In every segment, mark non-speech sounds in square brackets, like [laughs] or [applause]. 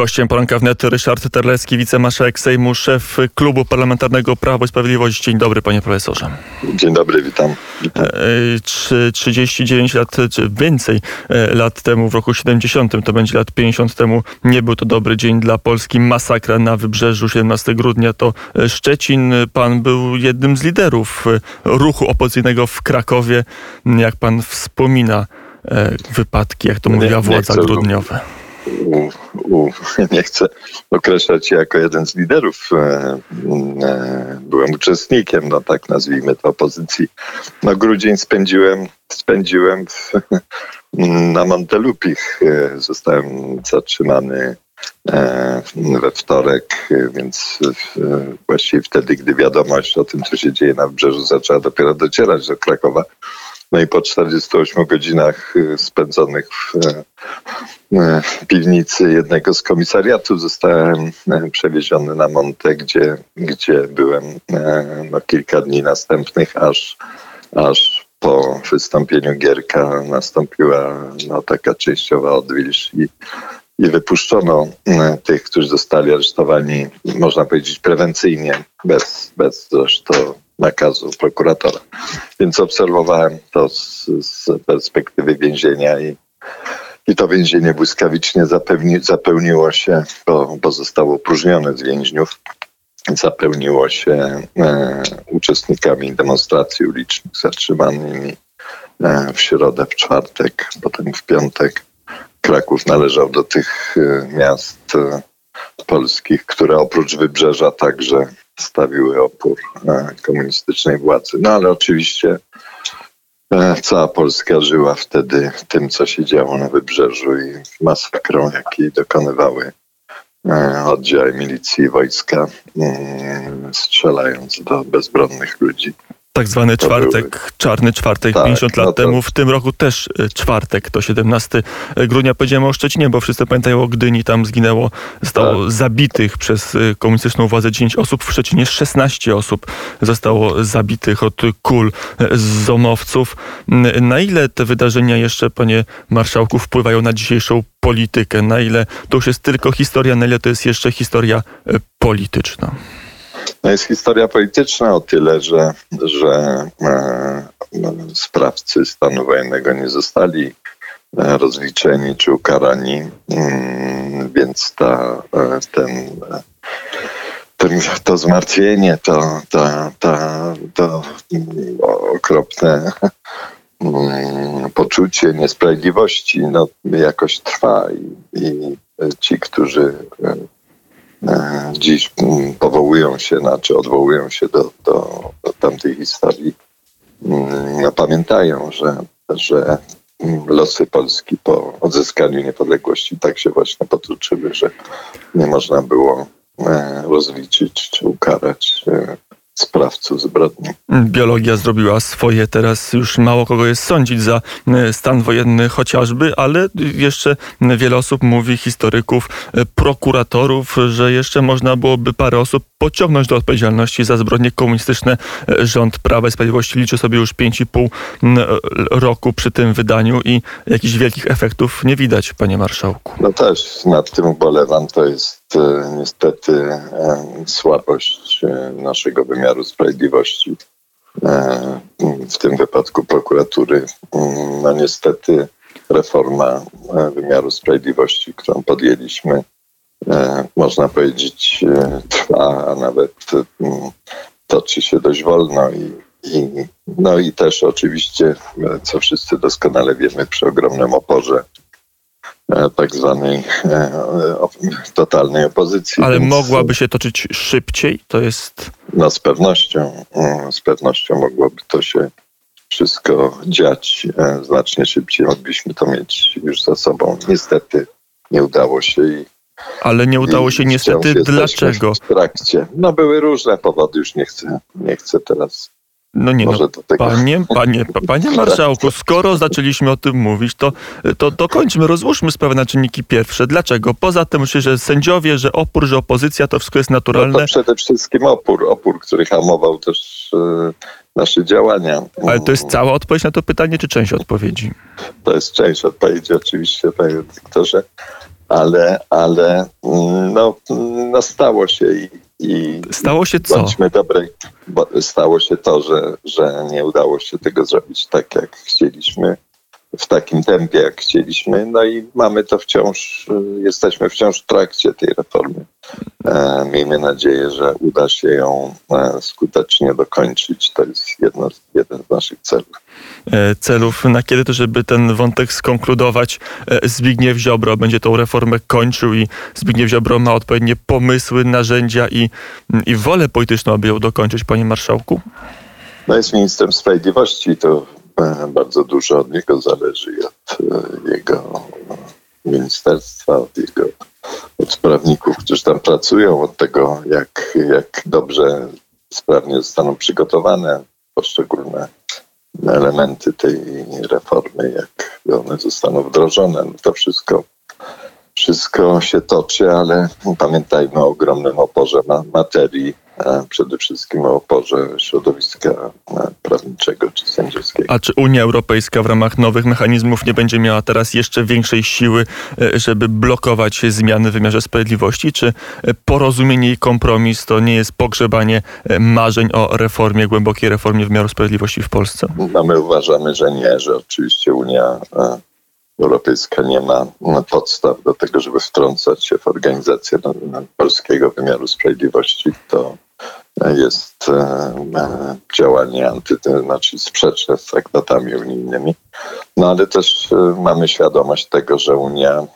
Gościem poranka wnet Ryszard Terlecki, wicemarszałek Sejmu, szef Klubu Parlamentarnego Prawo i Sprawiedliwość. Dzień dobry, panie profesorze. Dzień dobry, witam. witam. 39 lat, czy więcej e, lat temu, w roku 70, to będzie lat 50 temu, nie był to dobry dzień dla Polski. Masakra na wybrzeżu 17 grudnia to e, Szczecin. Pan był jednym z liderów e, ruchu opozycyjnego w Krakowie. Jak pan wspomina wypadki, jak to mówiła władza grudniowa? U, [laughs] nie chcę określać się jako jeden z liderów. E, e, byłem uczestnikiem, no tak nazwijmy to, opozycji. No grudzień spędziłem, spędziłem w, [laughs] na Montelupich. E, zostałem zatrzymany we wtorek, więc właściwie wtedy, gdy wiadomość o tym, co się dzieje na wybrzeżu, zaczęła dopiero docierać do Krakowa. No i po 48 godzinach spędzonych w E, piwnicy jednego z komisariatów zostałem e, przewieziony na Monte, gdzie, gdzie byłem e, no, kilka dni następnych, aż, aż po wystąpieniu Gierka nastąpiła no, taka częściowa odwilż i, i wypuszczono tych, którzy zostali aresztowani, można powiedzieć, prewencyjnie, bez, bez zresztą nakazu prokuratora. Więc obserwowałem to z, z perspektywy więzienia i i to więzienie błyskawicznie zapełni, zapełniło się, bo, bo zostało opróżnione z więźniów, zapełniło się e, uczestnikami demonstracji ulicznych zatrzymanymi e, w środę, w czwartek, potem w piątek. Kraków należał do tych e, miast e, polskich, które oprócz wybrzeża także stawiły opór e, komunistycznej władzy. No ale oczywiście E, cała Polska żyła wtedy tym, co się działo na wybrzeżu i masakrą, jakiej dokonywały e, oddziały milicji i wojska, mm, strzelając do bezbronnych ludzi tak zwany czwartek, czarny czwartek, tak, 50 lat no to... temu. W tym roku też e, czwartek, to 17 grudnia. Powiedziałem o Szczecinie, bo wszyscy pamiętają o Gdyni, tam zginęło, zostało tak. zabitych przez e, komunistyczną władzę 10 osób. W Szczecinie 16 osób zostało zabitych od kul e, z zomowców. Na ile te wydarzenia jeszcze, panie marszałku, wpływają na dzisiejszą politykę? Na ile to już jest tylko historia, na ile to jest jeszcze historia polityczna? No jest historia polityczna o tyle, że, że e, no, sprawcy stanu wojennego nie zostali e, rozliczeni czy ukarani, mm, więc ta, e, ten, ten, to zmartwienie, to, to, to, to okropne mm, poczucie niesprawiedliwości no, jakoś trwa i, i ci, którzy dziś mm, powołują się na, czy odwołują się do, do, do tamtej historii, mm, pamiętają, że, że mm, losy Polski po odzyskaniu niepodległości tak się właśnie potoczyły, że nie można było e, rozliczyć czy ukarać e, sprawców zbrodni. Biologia zrobiła swoje, teraz już mało kogo jest sądzić za e, stan wojenny chociażby, ale jeszcze wiele osób mówi, historyków, e, prokuratorów, że jeszcze można byłoby parę osób pociągnąć do odpowiedzialności za zbrodnie komunistyczne. E, rząd Prawa i Sprawiedliwości liczy sobie już 5,5 roku przy tym wydaniu i jakichś wielkich efektów nie widać, panie marszałku. No też nad tym ubolewam. To jest niestety słabość naszego wymiaru sprawiedliwości. W tym wypadku prokuratury. No niestety reforma wymiaru sprawiedliwości, którą podjęliśmy, E, można powiedzieć, e, trwa, a nawet mm, toczy się dość wolno i, i, no i też oczywiście, e, co wszyscy doskonale wiemy, przy ogromnym oporze tak zwanej totalnej opozycji. Ale Więc, mogłaby się toczyć szybciej? To jest. No z pewnością, mm, z pewnością mogłoby to się wszystko dziać znacznie szybciej. Moglibyśmy to mieć już za sobą. Niestety nie udało się i ale nie udało się niestety. Dlaczego? W trakcie. No były różne powody, już nie chcę, nie chcę teraz no nie, no, panie, panie, [laughs] panie marszałku, skoro zaczęliśmy o tym mówić, to, to, to kończmy, rozłóżmy sprawę na czynniki pierwsze. Dlaczego? Poza tym, że sędziowie, że opór, że opozycja, to wszystko jest naturalne. No to przede wszystkim opór, opór, który hamował też yy, nasze działania. Ale to jest cała odpowiedź na to pytanie, czy część odpowiedzi? To jest część odpowiedzi oczywiście, panie doktorze. ale, ale mm, no, no stało się i, i stało się co? Bądźmy dobrej, bo stało się to, że, że nie udało się tego zrobić tak, jak chcieliśmy w takim tempie, jak chcieliśmy. No i mamy to wciąż, jesteśmy wciąż w trakcie tej reformy. E, miejmy nadzieję, że uda się ją e, skutecznie dokończyć. To jest jedno, jeden z naszych celów. E, celów, na kiedy to, żeby ten wątek skonkludować, Zbigniew Ziobro będzie tą reformę kończył i Zbigniew Ziobro ma odpowiednie pomysły, narzędzia i, i wolę polityczną, aby ją dokończyć, panie marszałku? No jest ministrem sprawiedliwości, to bardzo dużo od niego zależy, od e, jego ministerstwa, od jego od prawników, którzy tam pracują, od tego, jak, jak dobrze, sprawnie zostaną przygotowane poszczególne elementy tej reformy, jak one zostaną wdrożone. No to wszystko, wszystko się toczy, ale pamiętajmy o ogromnym oporze materii, przede wszystkim o oporze środowiska e, prawniczego czy sędziowskiego. A czy Unia Europejska w ramach nowych mechanizmów nie będzie miała teraz jeszcze większej siły, e, żeby blokować zmiany w wymiarze sprawiedliwości? Czy e, porozumienie i kompromis to nie jest pogrzebanie marzeń o reformie, głębokiej reformie wymiaru sprawiedliwości w Polsce? No my uważamy, że nie, że oczywiście Unia Europejska nie ma podstaw do tego, żeby wtrącać się w organizację polskiego wymiaru sprawiedliwości. To jest e, e, działanie anty, znaczy sprzeczne z traktatami unijnymi. No ale też e, mamy świadomość tego, że Unia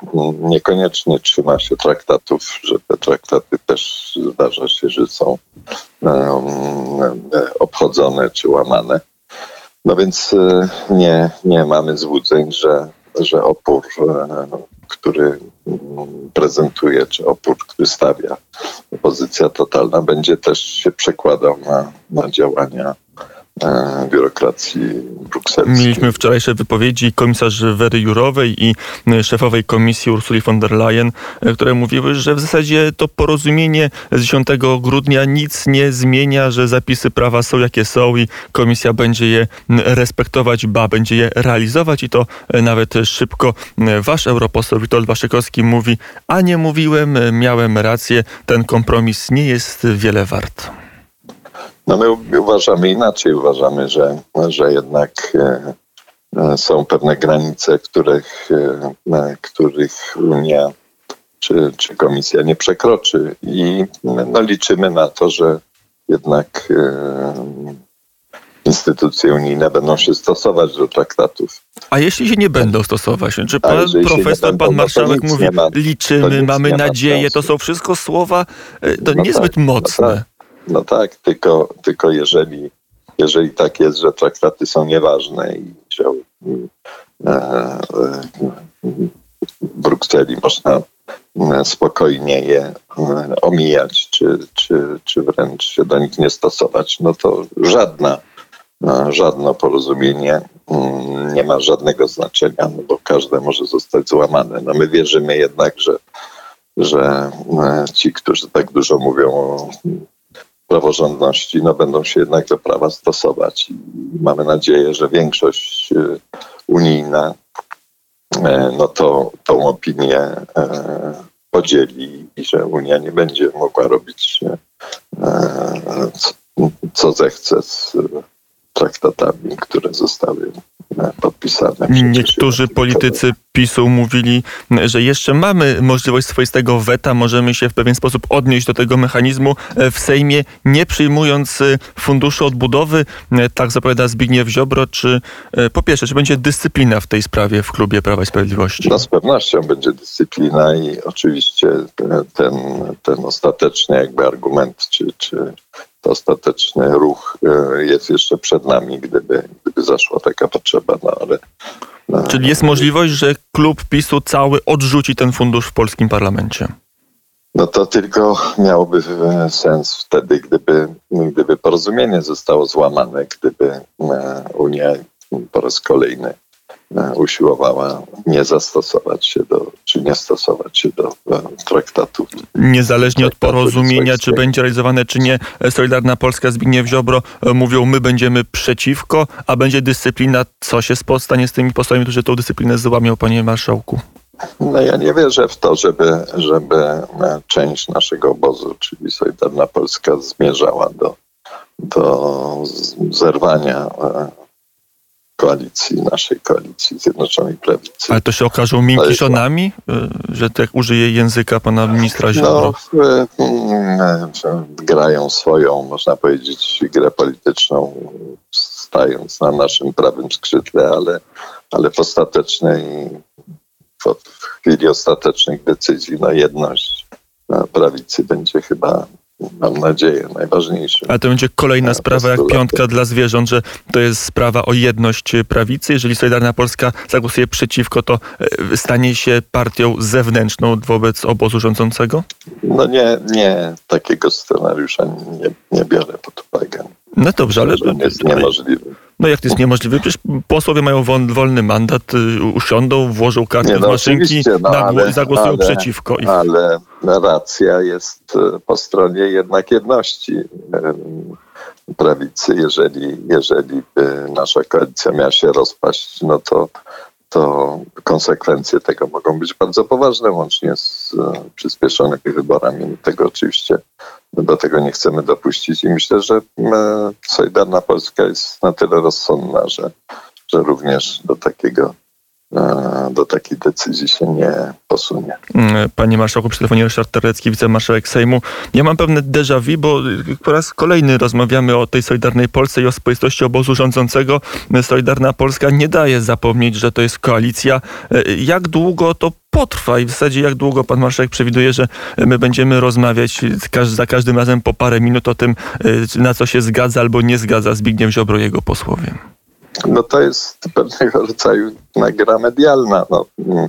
niekoniecznie trzyma się traktatów, że te traktaty też zdarza się, że są obchodzone czy łamane. No więc nie, nie mamy złudzeń, że, że opór który prezentuje, czy opór, który stawia. Opozycja totalna, będzie też się przekładał na, na działania biurokracji brukselskiej. Mieliśmy wczorajsze wypowiedzi komisarz Wery Jurowej i e, szefowej komisji Ursuli von der Leyen, e, które mówiły, że w zasadzie to porozumienie z 10 grudnia nic nie zmienia, że zapisy prawa są jakie są i komisja będzie je respektować, ba, będzie je realizować i to nawet szybko. Wasz europoseł Witold Waszykowski mówi, a nie mówiłem, miałem rację, ten kompromis nie jest wiele wart. No my uważamy inaczej. Uważamy, że, że jednak e, e, są pewne granice, których, e, których Unia czy, czy Komisja nie przekroczy. I no, liczymy na to, że jednak instytucje unijne będą się stosować do traktatów. A jeśli się nie będą stosować, czy pan profesor, będą, pan no marszałek no mówi, ma, liczymy, mamy nadzieję, to są wszystko słowa to no niezbyt tak, mocne. No tak. No tak, tylko, tylko jeżeli, jeżeli tak jest, że traktaty są nieważne i że e, e, w Brukseli można e, spokojnie je omijać, czy, czy, czy wręcz się do nich nie stosować, no to żadna, żadne porozumienie mm, nie ma żadnego znaczenia, no bo każde może zostać złamane. No my wierzymy jednak, że, że ci, którzy tak dużo mówią o praworządności no, będą się jednak do prawa stosować. I mamy nadzieję, że większość y, unijna e, no to tą opinię e, podzieli i że Unia nie będzie mogła robić e, co zechce z traktatami, które zostały podpisane. Niektórzy politycy PiSu mówili, że jeszcze mamy możliwość swoistego weta, możemy się w pewien sposób odnieść do tego mechanizmu w Sejmie, nie przyjmując y, funduszu odbudowy. Tak zapowiada Zbigniew Ziobro. Czy po pierwsze, czy będzie dyscyplina w tej sprawie w klubie Prawa i Sprawiedliwości? No z pewnością będzie dyscyplina i oczywiście ten, ten ostateczny jakby argument, czy, czy ostateczny ruch jest jeszcze przed nami, gdyby, gdyby zaszła taka potrzeba, no ale Czyli jest możliwość, że klub PiSu cały odrzuci ten fundusz w polskim parlamencie? No to tylko miałoby e, sens wtedy, gdyby, gdyby porozumienie zostało złamane, gdyby e, Unia po raz kolejny usiłowała nie zastosować się do, czy nie stosować się do e, traktatu. Niezależnie od porozumienia, czy będzie realizowane, czy nie, Solidarna Polska, Zbigniew Ziobro e, mówią, my będziemy przeciwko, a będzie dyscyplina. Co się stanie z tymi posłami, którzy tą dyscyplinę złamią, panie marszałku? No ja nie wierzę w to, żeby, żeby część naszego obozu, czyli Solidarna Polska, zmierzała do, do zerwania koalicji, naszej koalicji Zjednoczonej Prawicy. Ale to się okażą miękiszonami, y, że tak użyje języka pana ministra Ziobro? No, y, y, grają swoją, można powiedzieć, grę polityczną, stając na naszym prawym skrzydle, ale, ale w ostatecznej, w chwili ostatecznych decyzji, no jedność prawicy będzie chyba mam nadzieję, najważniejszym. A to będzie kolejna sprawa jak piątka dla zwierząt, że to jest sprawa o jedność prawicy. Jeżeli Solidarna Polska zagłosuje przeciwko, to e, stanie się partią zewnętrzną wobec obozu rządzącego? No nie, nie, takiego scenariusza nie, nie biorę pod uwagę. No dobrze, ale... To jest niemożliwe. No jak to jest niemożliwe? Przecież posłowie mają wolny mandat, y, usiądą, włożą kartę no, w maszynki no, ale, i zagłosują ale, przeciwko. Ale racja jest y, po stronie jednak jedności prawicy. Jeżeli, jeżeli by nasza koalicja miała się rozpaść, no to, to konsekwencje tego mogą być bardzo poważne, łącznie z y, przyspieszonymi wyborami. Tego oczywiście do tego nie chcemy dopuścić i myślę, że Solidarna Polska jest na tyle rozsądna, że, że również do takiego e, do takiej decyzji się nie posunie. Mm, panie marszałku, przy telefonie Ryszard Terlecki, wicemarszałek Sejmu. Ja mam pewne déjà vu, bo po raz kolejny rozmawiamy o tej Solidarnej Polsce i o spoistości obozu rządzącego. Solidarna Polska nie daje zapomnieć, że to jest koalicja. E, jak długo to potrwa i w zasadzie jak długo pan marszałek przewiduje, że my będziemy rozmawiać za każdym razem po parę minut o tym, y, na co się zgadza albo nie zgadza Zbigniew Ziobro jego posłowie? No to jest [laughs] pewnego rodzaju gra medialna. No, mm,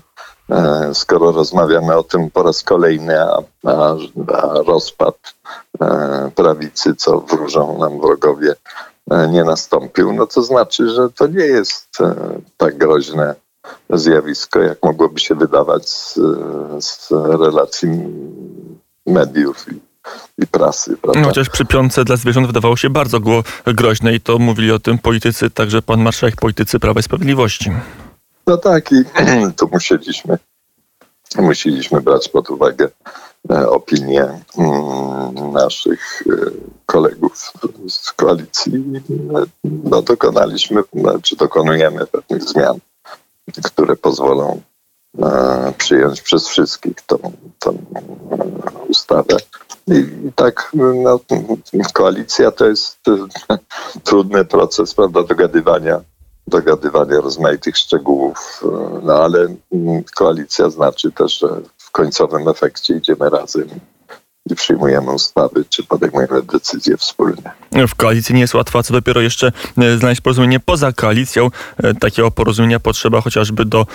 e, skoro rozmawiamy o tym po raz kolejny, a, a, a rozpad e, prawicy, co wróżą nam wrogowie, e, nie nastąpił, no to znaczy, że to nie jest tak groźne zjawisko, jak mogłoby się wydawać z, z relacji mediów i, prasy. Prawda? No, chociaż przy piątce dla zwierząt wydawało się bardzo groźne i to mówili o tym politycy, także pan marszałek, politycy Prawa i Sprawiedliwości. No tak i [clears throat] tu musieliśmy, musieliśmy brać pod uwagę e, opinię mm, naszych e, kolegów z koalicji. No, dokonaliśmy, czy dokonujemy pewnych zmian które pozwolą e, przyjąć przez wszystkich tą, tą e, ustawę. I, tak no, koalicja to jest e, trudny proces, prawda, dogadywania, dogadywania rozmaitych szczegółów, no ale mm, koalicja znaczy też, że w końcowym efekcie idziemy razem i przyjmujemy ustawy, czy podejmujemy decyzje wspólnie. W koalicji nie jest łatwo, a co dopiero jeszcze e, znaleźć porozumienie poza koalicją. E, takiego porozumienia potrzeba chociażby do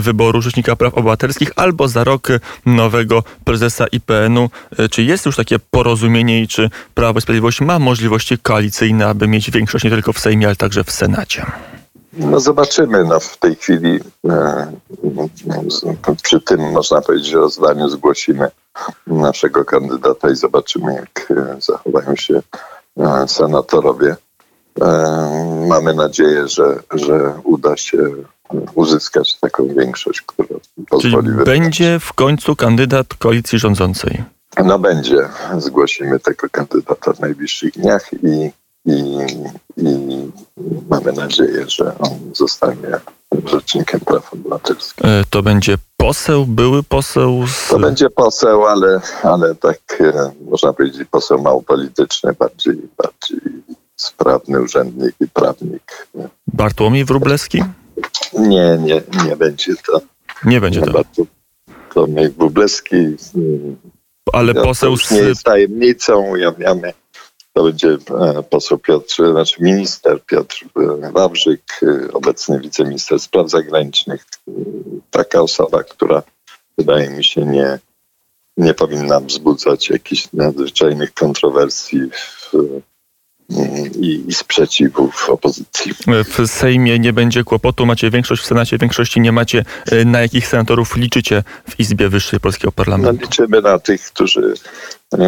wyboru Rzecznika Praw Obywatelskich albo za rok nowego prezesa IPN-u. E, czy jest już takie porozumienie i czy Prawo i Sprawiedliwość ma możliwości koalicyjne, aby mieć większość nie tylko w Sejmie, ale także w Senacie? No zobaczymy. No w tej chwili e, przy tym, można powiedzieć, rozdaniu zgłosimy naszego kandydata i zobaczymy, jak e, zachowają się e, senatorowie. E, mamy nadzieję, że, że uda się uzyskać taką większość, która pozwoli... Czyli będzie w końcu kandydat koalicji rządzącej? No będzie. Zgłosimy tego kandydata w najbliższych dniach i, i, i mamy nadzieję, że on zostanie rzecznikiem praw obywatelskich. To będzie poseł, były poseł? Z... To będzie poseł, ale, ale tak e, można powiedzieć poseł mało polityczny, bardziej, bardziej sprawny urzędnik i prawnik. Bartłomiej Wróblewski? Nie, nie, nie będzie to. Nie będzie to. Bartłomiej Wróblewski. Ale ja poseł z... nie jest tajemnicą, ujawniamy. To będzie e, poseł Piotr, znaczy minister Piotr e, Wawrzyk, obecny wiceminister spraw zagranicznych, taka osoba, która wydaje mi się nie, nie powinna wzbudzać jakichś nadzwyczajnych kontrowersji w, i, i sprzeciwów opozycji. W Sejmie nie będzie kłopotu, macie większość, w Senacie większości nie macie. Na jakich senatorów liczycie w Izbie Wyższej Polskiego Parlamentu? No, liczymy na tych, którzy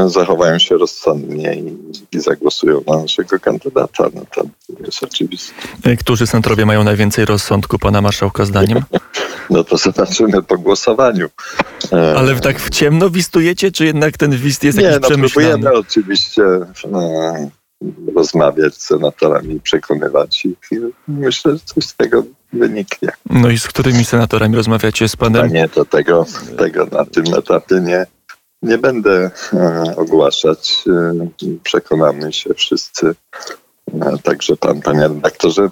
zachowają się rozsądnie i, i zagłosują na naszego kandydata. No to jest oczywiste. Którzy senatorowie mają najwięcej rozsądku, pana marszałka zdaniem? [laughs] no to zobaczymy po głosowaniu. E, Ale tak w ciemno wistujecie, czy jednak ten wist jest jakiś Nie, no przemyślany? próbujemy oczywiście e, rozmawiać z senatorami, przekonywać ich i myślę, że coś z tego wyniknie. No i z którymi senatorami rozmawiacie z panem? A nie, to tego, tego na tym etapie nie, nie będę e, ogłaszać. E, przekonamy się wszyscy Także pan, panie redaktorze,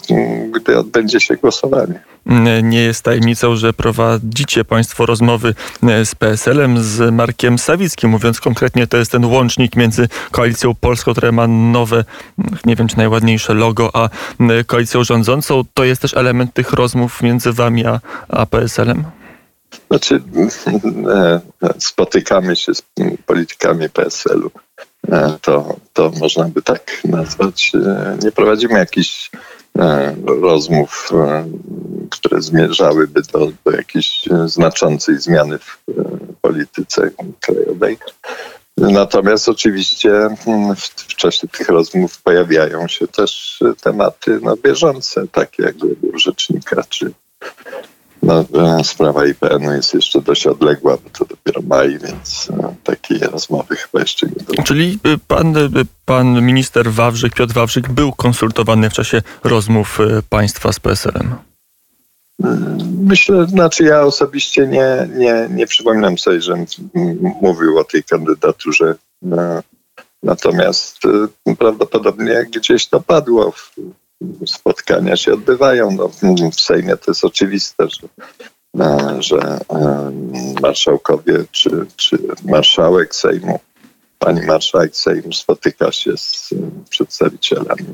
gdy odbędzie się głosowanie. Nie jest tajemnicą, że prowadzicie państwo rozmowy z PSL-em, z Markiem Sawickim. Mówiąc konkretnie, to jest ten łącznik między Koalicją Polską, która ma nowe, nie wiem czy najładniejsze logo, a koalicją rządzącą. To jest też element tych rozmów między wami a, a PSL-em? Znaczy, e, spotykamy się z politykami PSL-u E, to, to można by tak nazwać. E, nie prowadzimy jakichś e, rozmów, które zmierzałyby do, do jakiejś znaczącej zmiany w polityce krajowej. Natomiast oczywiście w, w, czasie tych rozmów pojawiają się też tematy no, bieżące, takie jak wybór rzecznika czy no, e, sprawa IPN-u jest jeszcze dość odległa, bo to dopiero maj, więc e, takiej rozmowy chyba jeszcze nie było. Czyli e, pan, pan minister Wawrzyk, Piotr Wawrzyk był konsultowany w czasie rozmów państwa z PSL-em? Myślę, znaczy ja osobiście nie, nie, nie przypominam sobie, że mówił o tej kandydaturze. Natomiast prawdopodobnie gdzieś to padło spotkania się odbywają. No, w Sejmie to jest oczywiste, że, e, że e, marszałkowie czy, czy marszałek Sejmu, pani marszałek Sejmu spotyka się z przedstawicielami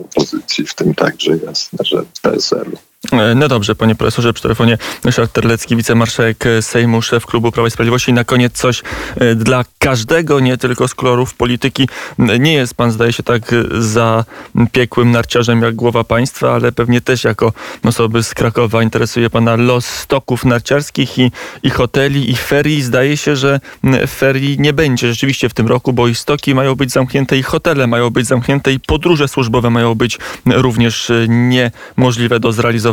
opozycji, w tym także jasne, że PSL-u. E, no dobrze, panie profesorze, przy telefonie Ryszard Terlecki, wicemarszałek Sejmu, szef klubu Prawa i Sprawiedliwości. I na koniec coś e, dla każdego, nie tylko z kolorów polityki. Nie jest pan, zdaje się, tak za piekłym narciarzem jak głowa państwa, ale pewnie też jako osoby z Krakowa interesuje pana los stoków narciarskich i, i hoteli i ferii. Zdaje się, że ferii nie będzie rzeczywiście w tym roku, bo i stoki mają być zamknięte i hotele mają być zamknięte i podróże służbowe mają być również niemożliwe do zrealizowania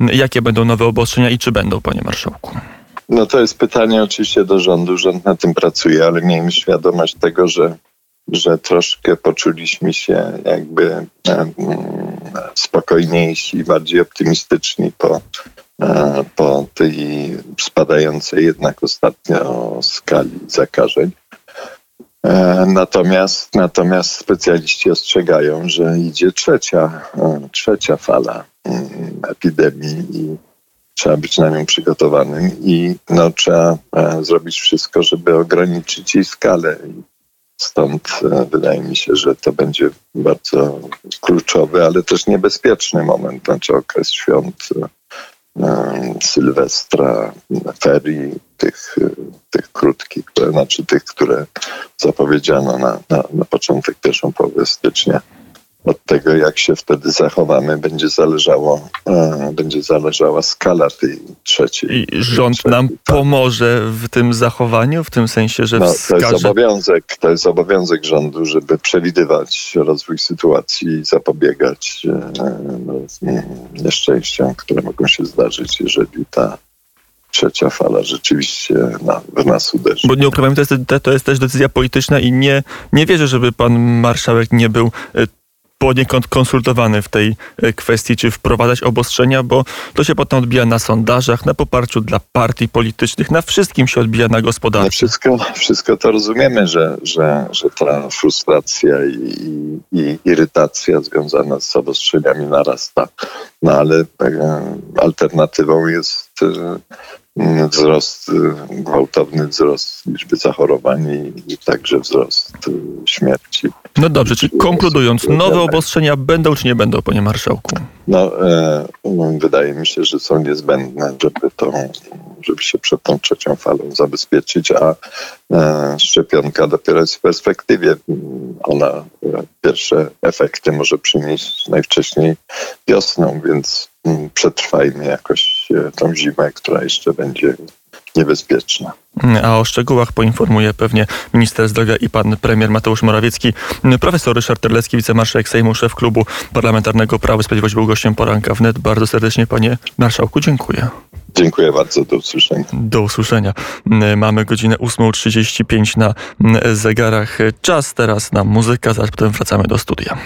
Jakie będą nowe obostrzenia i czy będą, panie marszałku? No to jest pytanie oczywiście do rządu. Rząd na tym pracuje, ale miejmy świadomość tego, że, że troszkę poczuliśmy się jakby spokojniejsi, bardziej optymistyczni po, e, po tej spadającej jednak ostatnio skali zakażeń. E, natomiast, natomiast specjaliści ostrzegają, że idzie trzecia, e, trzecia fala epidemii i trzeba być na nią przygotowanym i no, trzeba e, zrobić wszystko, żeby ograniczyć jej skalę. Stąd wydaje mi się, że to będzie bardzo kluczowy, ale też niebezpieczny moment, znaczy okres świąt Sylwestra, ferii, tych, tych krótkich, znaczy tych, które zapowiedziano na, na, na początek pierwszą połowę stycznia od tego, jak się wtedy zachowamy, będzie zależało, e, będzie zależała skala tej trzeciej. I rząd trzeciej, nam tak. pomoże w tym zachowaniu, w tym sensie, że no, wskaże... To jest obowiązek, to jest obowiązek rządu, żeby przewidywać rozwój sytuacji i zapobiegać e, no, nieszczęściom, które mogą się zdarzyć, jeżeli ta trzecia fala rzeczywiście na, w nas uderzy. Bo nie ukrywam, to jest, to jest też decyzja polityczna i nie, nie wierzę, żeby pan marszałek nie był e, poniekąd konsultowany w tej e, kwestii, czy wprowadzać obostrzenia, bo to się potem odbija na sondażach, na poparciu dla partii politycznych, na wszystkim się odbija na gospodarce. Wszystko, wszystko to rozumiemy, że, że, że ta frustracja i, i irytacja związana z obostrzeniami narasta. No ale e, alternatywą jest e, wzrost, y, gwałtowny wzrost liczby zachorowań i, także wzrost y, śmierci. No dobrze, czyli konkludując, nowe obostrzenia będą czy nie będą, panie marszałku? No, e, wydaje mi się, że są niezbędne, żeby to, żeby się przed tą trzecią falą zabezpieczyć, a e, szczepionka dopiero jest w perspektywie. Ona e, pierwsze efekty może przynieść najwcześniej wiosną, więc przetrwajmy jakoś e, tą zimę, która jeszcze będzie niebezpieczna. A o szczegółach poinformuje pewnie minister zdrowia i pan premier Mateusz Morawiecki. Profesor Ryszard Terlecki, wicemarszałek Sejmu, szef klubu parlamentarnego Prawo i Sprawiedliwość był gościem poranka wnet. Bardzo serdecznie panie marszałku dziękuję. Dziękuję bardzo, do usłyszenia. Do usłyszenia. Mamy godzinę 8.35 na zegarach. Czas teraz na muzykę, zaraz potem wracamy do studia.